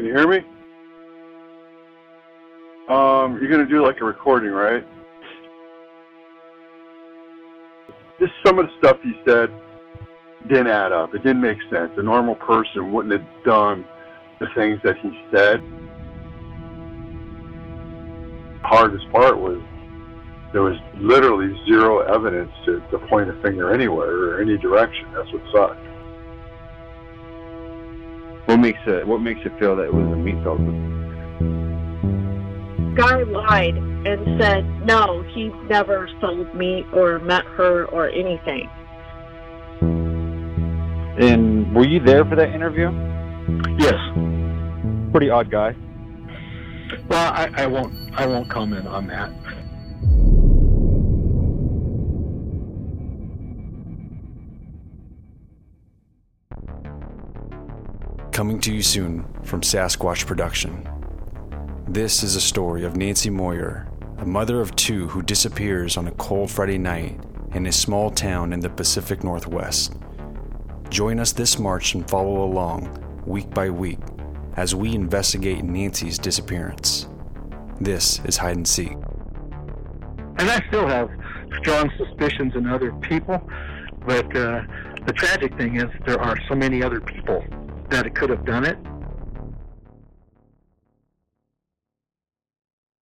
Can you hear me? Um, you're gonna do like a recording, right? Just some of the stuff he said didn't add up. It didn't make sense. A normal person wouldn't have done the things that he said. The Hardest part was there was literally zero evidence to, to point a finger anywhere or any direction. That's what sucked. What makes it? What makes you feel that it was a meat salesman? Guy lied and said no, he never sold meat or met her or anything. And were you there for that interview? Yes. Pretty odd guy. Well, I, I won't. I won't comment on that. Coming to you soon from Sasquatch Production. This is a story of Nancy Moyer, a mother of two who disappears on a cold Friday night in a small town in the Pacific Northwest. Join us this March and follow along, week by week, as we investigate Nancy's disappearance. This is Hide and Seek. And I still have strong suspicions in other people, but uh, the tragic thing is there are so many other people that it could have done it